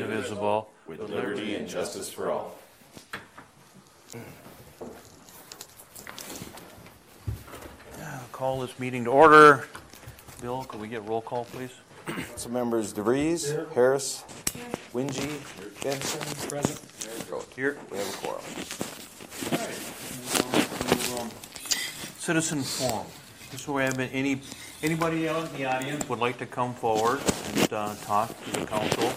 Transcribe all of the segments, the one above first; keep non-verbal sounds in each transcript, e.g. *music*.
indivisible, with liberty and justice for all. Call this meeting to order. Bill, could we get roll call, please? Council members DeVries, Harris, Wingy, Benson. Present. Here. We have a quorum. Citizen forum. So we have any, anybody out in the audience would like to come forward and uh, talk to the council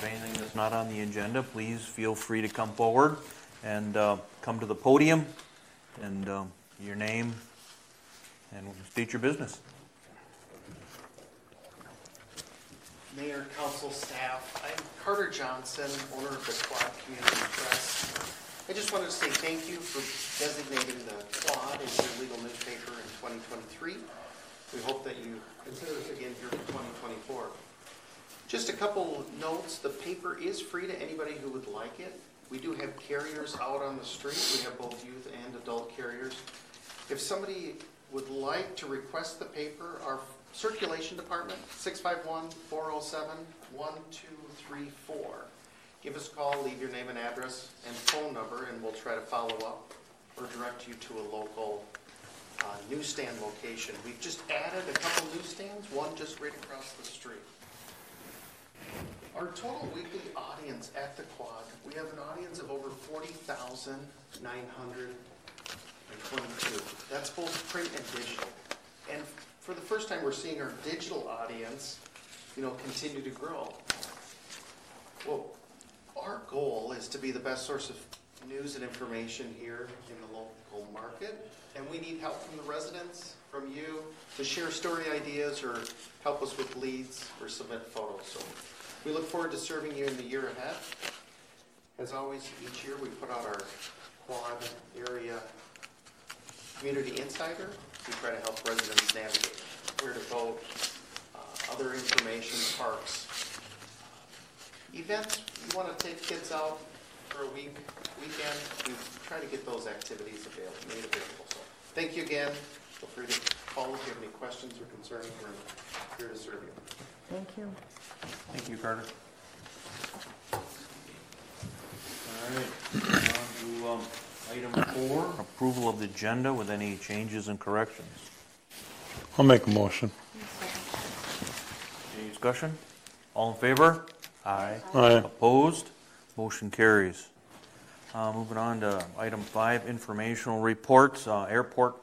about anything that's not on the agenda, please feel free to come forward and uh, come to the podium and um, your name and state your business. Mayor, council, staff, I'm Carter Johnson, owner of the Quad Community Press. I just wanted to say thank you for designating the Quad as your legal newspaper in 2023. We hope that you consider us again here for 2024. Just a couple notes, the paper is free to anybody who would like it. We do have carriers out on the street, we have both youth and adult carriers. If somebody would like to request the paper, our circulation department, 651-407-1234. Give us a call, leave your name and address and phone number, and we'll try to follow up or direct you to a local uh, newsstand location. We've just added a couple newsstands, one just right across the street. Our total weekly audience at the Quad, we have an audience of over 40,922. That's both print and digital. And for the first time, we're seeing our digital audience, you know, continue to grow. Well, our goal is to be the best source of news and information here in the local market, and we need help from the residents, from you, to share story ideas or help us with leads or submit photos. So we look forward to serving you in the year ahead. As always, each year we put out our quad area community insider. We try to help residents navigate where to vote, uh, other information, parks. Events, you want to take kids out for a week, weekend, we try to get those activities available, made available. So thank you again. Feel free to call if you have any questions or concerns. We're here to serve you. Thank you. Thank you, Carter. All right, on to um, item four, approval of the agenda with any changes and corrections. I'll make a motion. Any discussion? All in favor? Aye. Aye. Opposed? Motion carries. Uh, Moving on to item five, informational reports, uh, airport.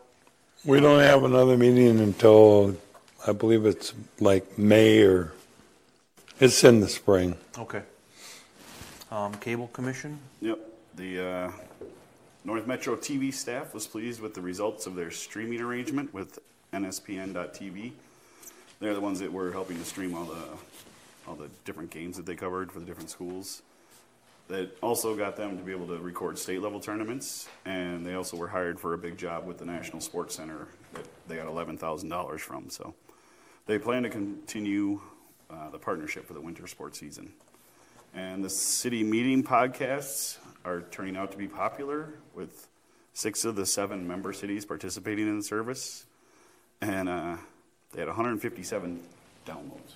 We don't have another meeting until, I believe it's like May or, it's in the spring. Okay. Um, Cable Commission? Yep. The uh, North Metro TV staff was pleased with the results of their streaming arrangement with NSPN.TV. They're the ones that were helping to stream all the all the different games that they covered for the different schools. That also got them to be able to record state level tournaments, and they also were hired for a big job with the National Sports Center that they got eleven thousand dollars from. So they plan to continue uh, the partnership for the winter sports season. And the city meeting podcasts are turning out to be popular with six of the seven member cities participating in the service. And uh, they had 157 downloads.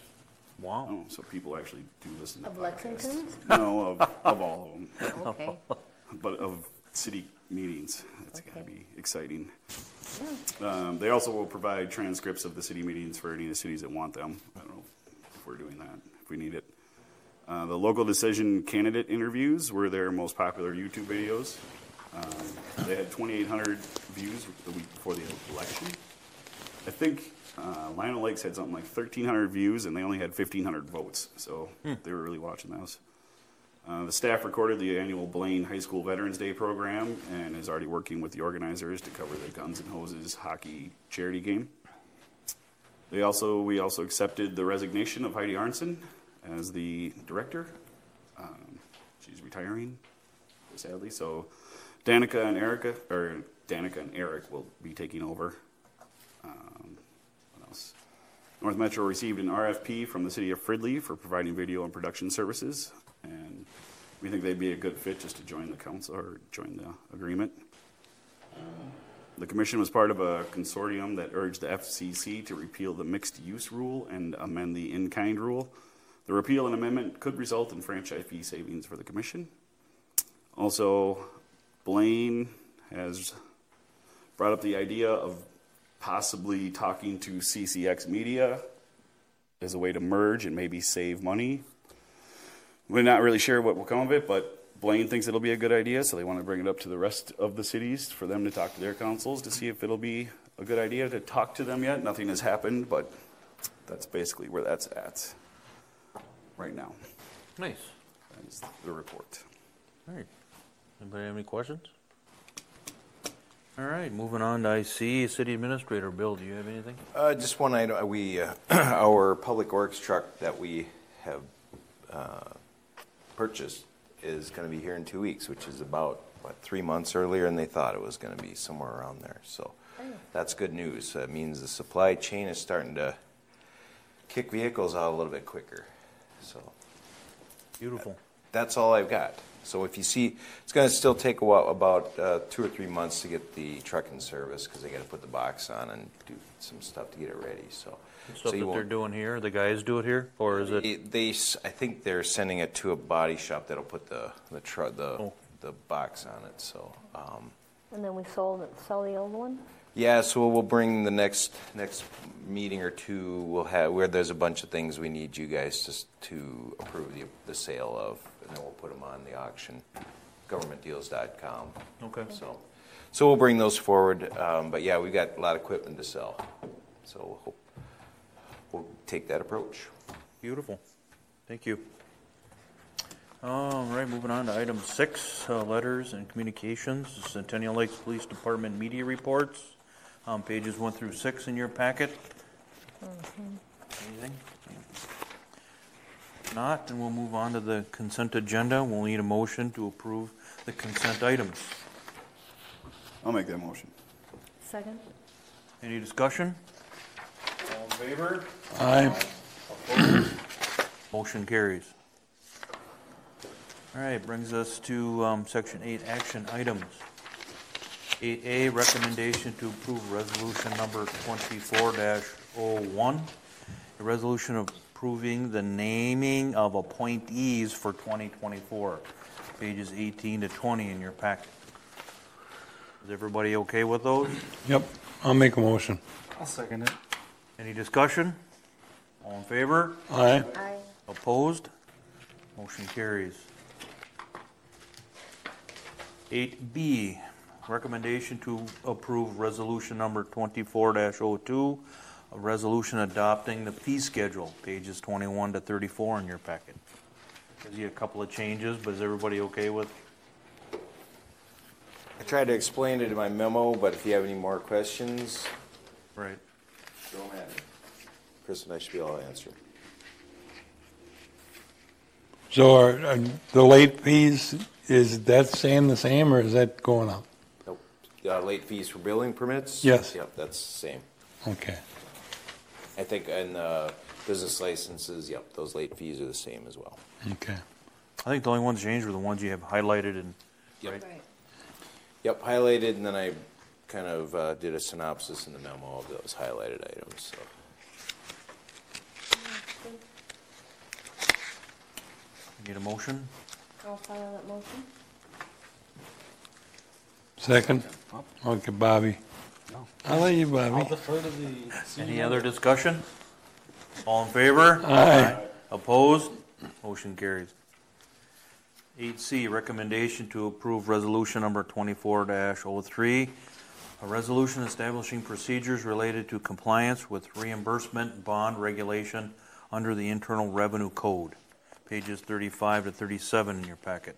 Wow. Oh, so people actually do listen to Of podcasts. Lexington's? No, of, of all of them, Okay. but of city meetings. That's got to be exciting. Um, they also will provide transcripts of the city meetings for any of the cities that want them. I don't know if we're doing that, if we need it. Uh, the local decision candidate interviews were their most popular YouTube videos. Um, they had 2,800 views the week before the election. I think uh, Lino Lakes had something like 1,300 views, and they only had 1,500 votes. So they were really watching those. Uh, the staff recorded the annual Blaine High School Veterans Day program and is already working with the organizers to cover the Guns and Hoses hockey charity game. They also we also accepted the resignation of Heidi Arnson as the director. Um, she's retiring, sadly. So Danica and Erica, or Danica and Eric, will be taking over. Um, what else? North Metro received an RFP from the city of Fridley for providing video and production services, and we think they'd be a good fit just to join the council or join the agreement. The commission was part of a consortium that urged the FCC to repeal the mixed use rule and amend the in kind rule. The repeal and amendment could result in franchise fee savings for the commission. Also, Blaine has brought up the idea of possibly talking to CCX Media as a way to merge and maybe save money. We're not really sure what will come of it, but Blaine thinks it'll be a good idea, so they want to bring it up to the rest of the cities for them to talk to their councils to see if it'll be a good idea to talk to them yet. Nothing has happened, but that's basically where that's at right now. Nice. That is the report. All right. Anybody have any questions? All right, moving on to IC, City Administrator. Bill, do you have anything? Uh, just one item, we, uh, *clears throat* our public works truck that we have, uh, purchased is gonna be here in two weeks, which is about, what, three months earlier than they thought it was gonna be, somewhere around there, so. Oh. That's good news, that means the supply chain is starting to kick vehicles out a little bit quicker, so. Beautiful. That's all I've got. So if you see, it's going to still take a while, about uh, two or three months to get the truck in service because they got to put the box on and do some stuff to get it ready. So, Stuff so that they're won't. doing here, the guys do it here, or is it? It- They, s- I think they're sending it to a body shop that'll put the the truck the Oh. the box on it. So. Um, And then we sold it, sell the old one? yeah, so we'll bring the next next meeting or two. We'll have where there's a bunch of things we need you guys just to approve the, the sale of, and then we'll put them on the auction, governmentdeals.com. Okay. So, so we'll bring those forward. Um, but yeah, we've got a lot of equipment to sell, so we'll hope we'll take that approach. Beautiful. Thank you. All right, moving on to item six, uh, letters and communications, Centennial Lakes Police Department media reports. Um, pages one through six in your packet. Anything? If Not, then we'll move on to the consent agenda. We'll need a motion to approve the consent items. I'll make that motion. Second? Any discussion? All in favor? Aye. Motion carries. All right, brings us to um, section eight, action items. Eight A, recommendation to approve resolution number twenty-four oh one A resolution approving the naming of appointees for twenty twenty-four. Pages eighteen to twenty in your packet. Is everybody okay with those? Yep, I'll make a motion. I'll second it. Any discussion? All in favor? Aye. Aye. Opposed? Motion carries. Eight B, recommendation to approve resolution number twenty-four 2 a resolution adopting the fee schedule, pages twenty-one to thirty-four in your packet. Gives you a couple of changes, but is everybody okay with? I tried to explain it in my memo, but if you have any more questions, Right. throw them at me. Chris and I should be able to answer. So are, are the late fees, is that staying the same or is that going up? Nope. Uh, late fees for building permits? Yes. Yep, that's the same. Okay. I think in uh, business licenses, yep, those late fees are the same as well. Okay. I think the only ones changed were the ones you have highlighted and, Yep. right? Yep, highlighted, and then I kind of uh, did a synopsis in the memo of those highlighted items. So. Need a motion? I'll follow that motion. Second? Okay, Bobby. I'll let you, I'll Bobby. defer to the Any other discussion? All in favor? Aye. Opposed? Motion carries. Eight C, recommendation to approve resolution number twenty-four 3 a resolution establishing procedures related to compliance with reimbursement bond regulation under the Internal Revenue Code. Pages thirty-five to thirty-seven in your packet.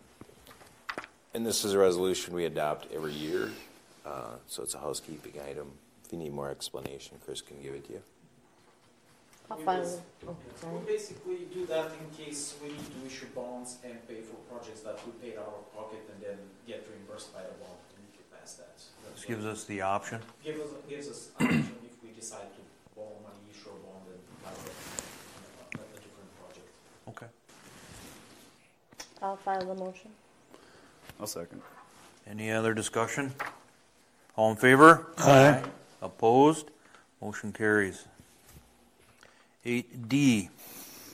And this is a resolution we adopt every year, uh, so it's a housekeeping item. If you need more explanation, Chris can give it to you. I'll follow, oh, sorry. We basically do that in case we need to issue bonds and pay for projects that we paid out of pocket and then get reimbursed by the bond. We need to pass that. That's This gives us the option. Gives us, gives us an option if we decide to borrow money, issue a bond and have it on a, a different project. Okay. I'll file the motion. I'll second. Any other discussion? All in favor? Aye. Opposed? Motion carries. Eight D,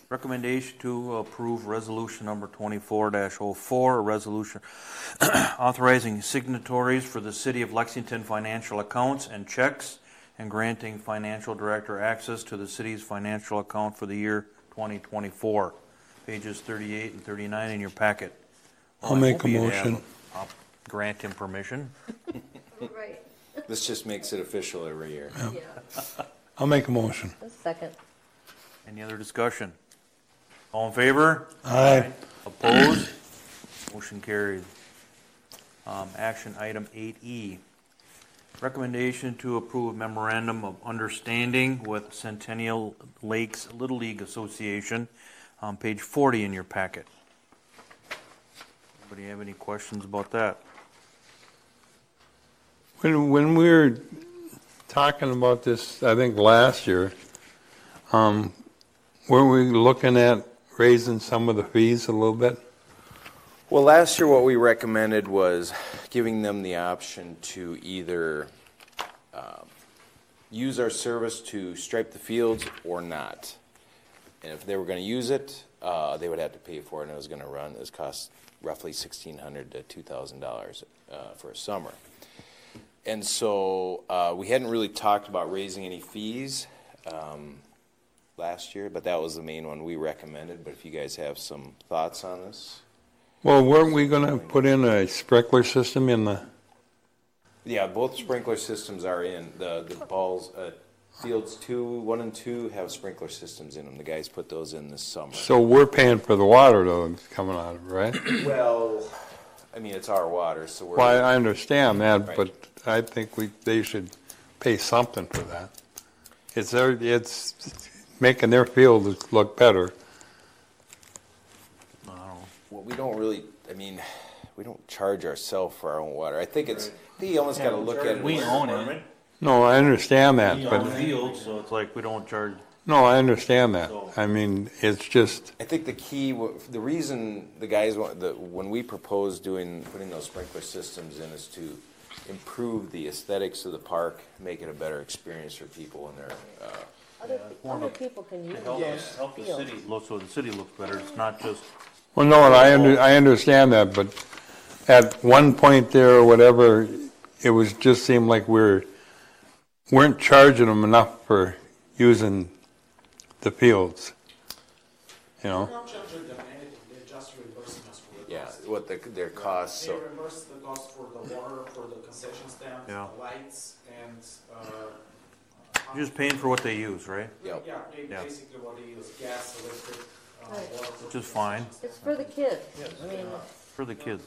Recommendation to approve resolution number twenty-four 4 a resolution *clears throat* authorizing signatories for the city of Lexington financial accounts and checks and granting financial director access to the city's financial account for the year twenty twenty-four. Pages thirty-eight and thirty-nine in your packet. I'll Well, I make hope a you'd have- motion. I'll uh, Grant him permission. Right. This just makes it official every year. I'll make a motion. Second. Any other discussion? All in favor? Aye. Opposed? Motion carried. Um, action item eight E. Recommendation to approve memorandum of understanding with Centennial Lakes Little League Association on page forty in your packet. Anybody have any questions about that? When, when we were talking about this, I think last year, um, weren't we looking at raising some of the fees a little bit? Well, last year, what we recommended was giving them the option to either um, use our service to stripe the fields or not. And if they were going to use it, uh, they would have to pay for it, and it was going to run, it cost roughly sixteen hundred to two thousand dollars uh, for a summer. And so uh, we hadn't really talked about raising any fees um, last year, but that was the main one we recommended. But if you guys have some thoughts on this. Well, weren't we gonna put in a sprinkler system in the, Yeah, both sprinkler systems are in. The, the balls, uh, fields two, one and two have sprinkler systems in them. The guys put those in this summer. so we're paying for the water though, that's coming out of it, right? Well, I mean, it's our water, so we're. Well, I I understand that, Right. but I think we, they should pay something for that. It's their, it's making their field look better. I don't know. Well, we don't really, I mean, we don't charge ourselves for our own water. I think it's, I think you almost gotta look at it. We own it. No, I understand that, We own but, field, so it's like we don't charge, no, I understand that. I mean, it's just, I think the key, the reason the guys want, the, when we propose doing, putting those sprinkler systems in is to improve the aesthetics of the park, make it a better experience for people and they're, uh, Other, other people can use help, those help the city, look, so the city looks better. It's not just, well, no, and I under, I understand that, but at one point there or whatever, it was, just seemed like we're, weren't charging them enough for using the fields. You know? We're not charging them anything, they're just reimbursing us for the yeah, what the, their costs, They so. reimburse the cost for the water, for the concession stand, Yeah. the lights, and, uh. you're just paying for what they use, right? Yep. Yeah, they Yeah. basically what they use, gas, electric, uh, Right. water. Which is fine It's for the kids. I mean, for the kids.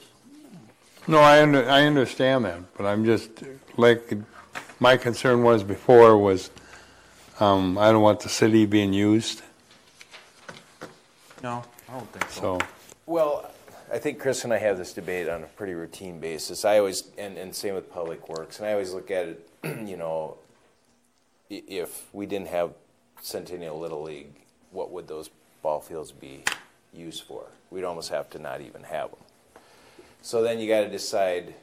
No, I under, I understand that, but I'm just, like, my concern was before was, um, I don't want the city being used, No, I don't think so. so. Well, I think Chris and I have this debate on a pretty routine basis. I always, and, and same with Public Works, and I always look at it, *clears throat* you know, i- if we didn't have Centennial Little League, what would those ball fields be used for? We'd almost have to not even have them. So then you got to decide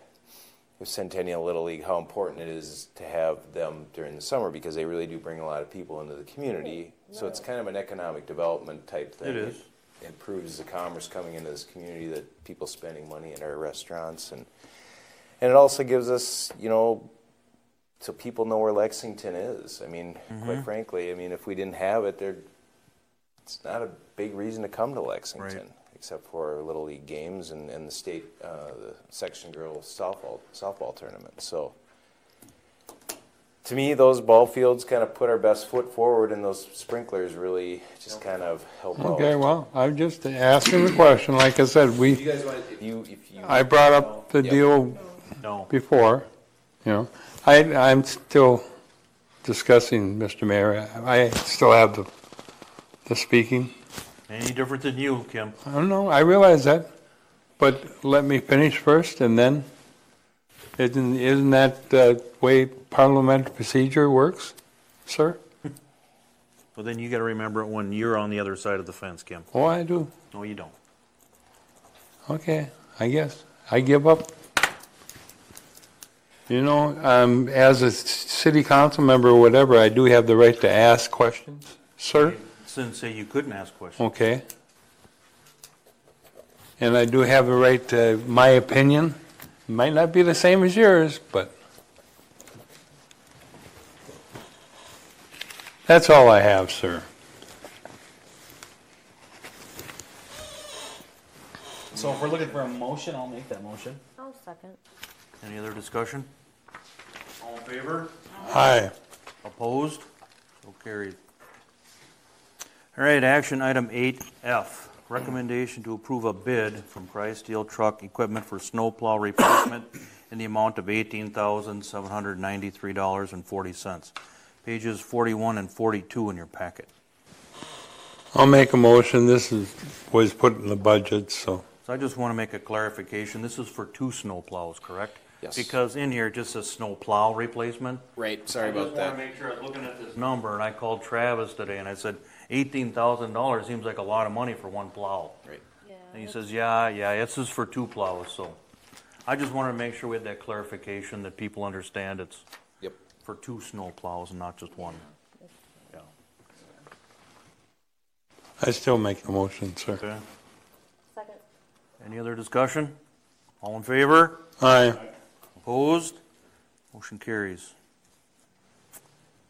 with Centennial Little League how important it is to have them during the summer because they really do bring a lot of people into the community. So it's kind of an economic development type thing. It is. improves the commerce coming into this community that people spending money in our restaurants and and it also gives us, you know, so people know where Lexington is. I mean, mm-hmm. quite frankly, I mean, if we didn't have it, there, it's not a big reason to come to Lexington, Right. Except for little league games and, and the state, uh, the section girls softball softball tournament. So, to me, those ball fields kind of put our best foot forward, and those sprinklers really just kind of help out. Okay, well, I'm just asking the question, like I said, If we, you guys want, if you, if you, I brought up the Yep. deal No. before, you know. I, I'm still discussing, Mr. Mayor, I still have the, the speaking. Any different than you, Kim? I don't know, I realize that, but let me finish first and then, isn't, isn't that the way parliamentary procedure works, sir? *laughs* Well, then you gotta remember it when you're on the other side of the fence, Kim. Oh, I do. No, you don't. Okay, I guess. I give up. You know, um, as a city council member or whatever, I do have the right to ask questions, sir. Didn't say you couldn't ask questions. Okay. And I do have a right to my opinion. Might not be the same as yours, but that's all I have, sir. So if we're looking for a motion, I'll make that motion. I'll second. Any other discussion? All in favor? Aye. Opposed? So carried. All right, action item eight F, recommendation to approve a bid from Price Steel Truck Equipment for snowplow replacement in the amount of eighteen thousand, seven hundred ninety-three dollars and forty cents. Pages forty-one and forty-two in your packet. I'll make a motion. This is, was put in the budget, so. So I just want to make a clarification. This is for two snowplows, correct? Yes. Because in here it just says snowplow replacement. Right, sorry I about just want that. to make sure, I was looking at this number, and I called Travis today, and I said, eighteen thousand dollars seems like a lot of money for one plow. Right. Yeah. And he says, yeah, yeah, this is for two plows, so. I just wanted to make sure we had that clarification, that people understand it's Yep. for two snow plows and not just one. Yeah. I still make the motion, sir. Okay. Second. Any other discussion? All in favor? Aye. Opposed? Motion carries.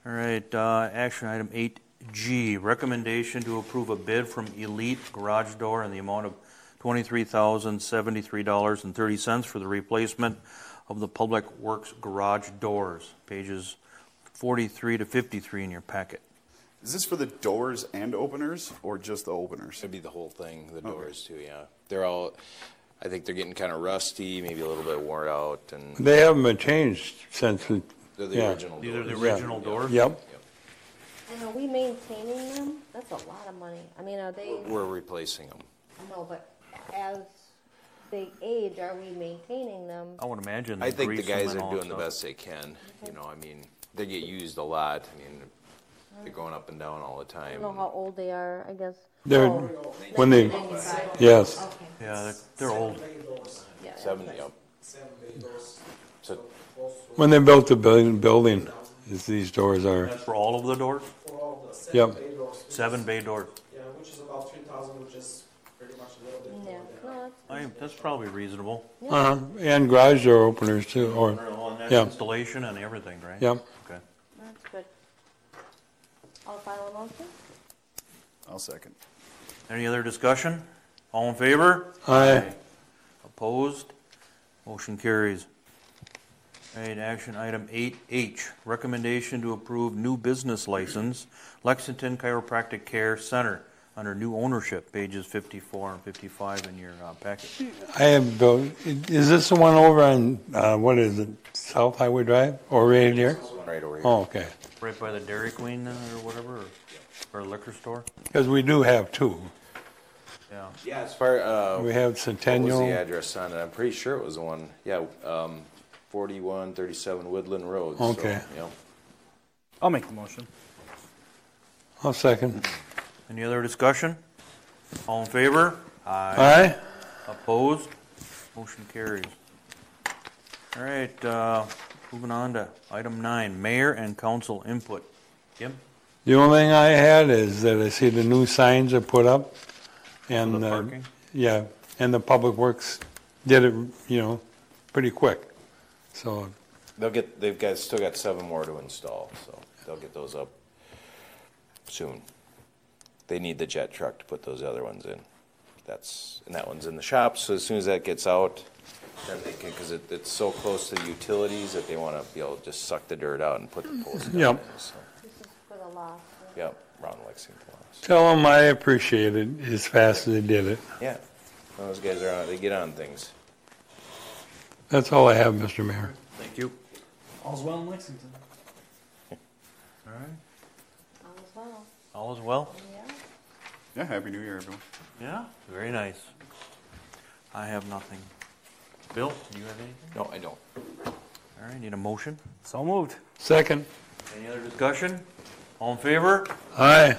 All right, uh, action item eight G, recommendation to approve a bid from Elite Garage Door in the amount of twenty-three thousand seventy-three dollars and thirty cents for the replacement of the Public Works garage doors, pages forty-three to fifty-three in your packet. Is this for the doors and openers, or just the openers? It'd be the whole thing, the doors too, yeah. They're all, I think they're getting kind of rusty, maybe a little bit worn out, and They haven't been changed since, it- they're the Yeah. original These are the doors. original doors? yep. And are we maintaining them? That's a lot of money. I mean, are they, We're replacing them. no, but as they age, are we maintaining them? I would imagine. I they think the grease them guys and are all doing the stuff. best they can, you know, I mean, they get used a lot, I mean, they're going up and down all the time. I time. don't know how old they are, I guess. They're, Oh, when they, 1995. yes. Okay, Yeah, they're, they're old. Bay doors, yeah. Seven, yep. seven bay doors. So, When they built the building, building, is these doors are, That's for all of the doors? For all the Yep. Seven bay doors. which Seven bay doors. Yeah, which is about three thousand, which is pretty much a little bit Yeah, more than. no, I, that's probably reasonable. uh, and garage door openers too, or, Well, and Yeah. installation and everything, right? yep. Okay. that's good. All final motion? I'll second. Any other discussion? All in favor? Aye. Opposed? Motion carries. All right, action item eight H, recommendation to approve new business license, Lexington Chiropractic Care Center, under new ownership, pages fifty-four and fifty-five in your uh, packet. I have built, is this the one over on, uh, what is it, South Highway Drive, or right here? right over here. Oh, okay. Right by the Dairy Queen uh, or whatever, or- or liquor store? Because we do have two. Yeah. Yeah, as far, uh, We what have was the address on it? I'm pretty sure it was the one, yeah, um, forty-one thirty-seven Woodland Road. so, Okay. you know. I'll make the motion. I'll second. Any other discussion? All in favor? Aye? Opposed? Motion carries. All right, uh, moving on to item nine, mayor and council input. Kim? The only thing I had is that I see the new signs are put up, and, the uh, parking? yeah, and the Public Works did it, you know, pretty quick. So, They'll get, they've got, still got seven more to install, so they'll get those up soon. They need the jet truck to put those other ones in. That's, and that one's in the shop, so as soon as that gets out, then they can, because it, it's so close to the utilities that they want to be able to just suck the dirt out and put the poles down. Yep. in, so, This is for the lost. Yep, Ron Lexington. lost. tell them I appreciate it as fast as they did it. Yeah, those guys are on, they get on things. That's all I have, Mr. Mayor. Thank you. All's well in Lexington. All right. All is well. All is well? Yeah. Yeah, Happy New Year, everyone. Yeah. Very nice. I have nothing. Bill, do you have anything? No, I don't. All right, need a motion? So moved. Second? Any other discussion? All in favor? Aye. Aye.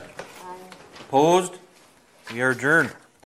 Opposed? We are adjourned.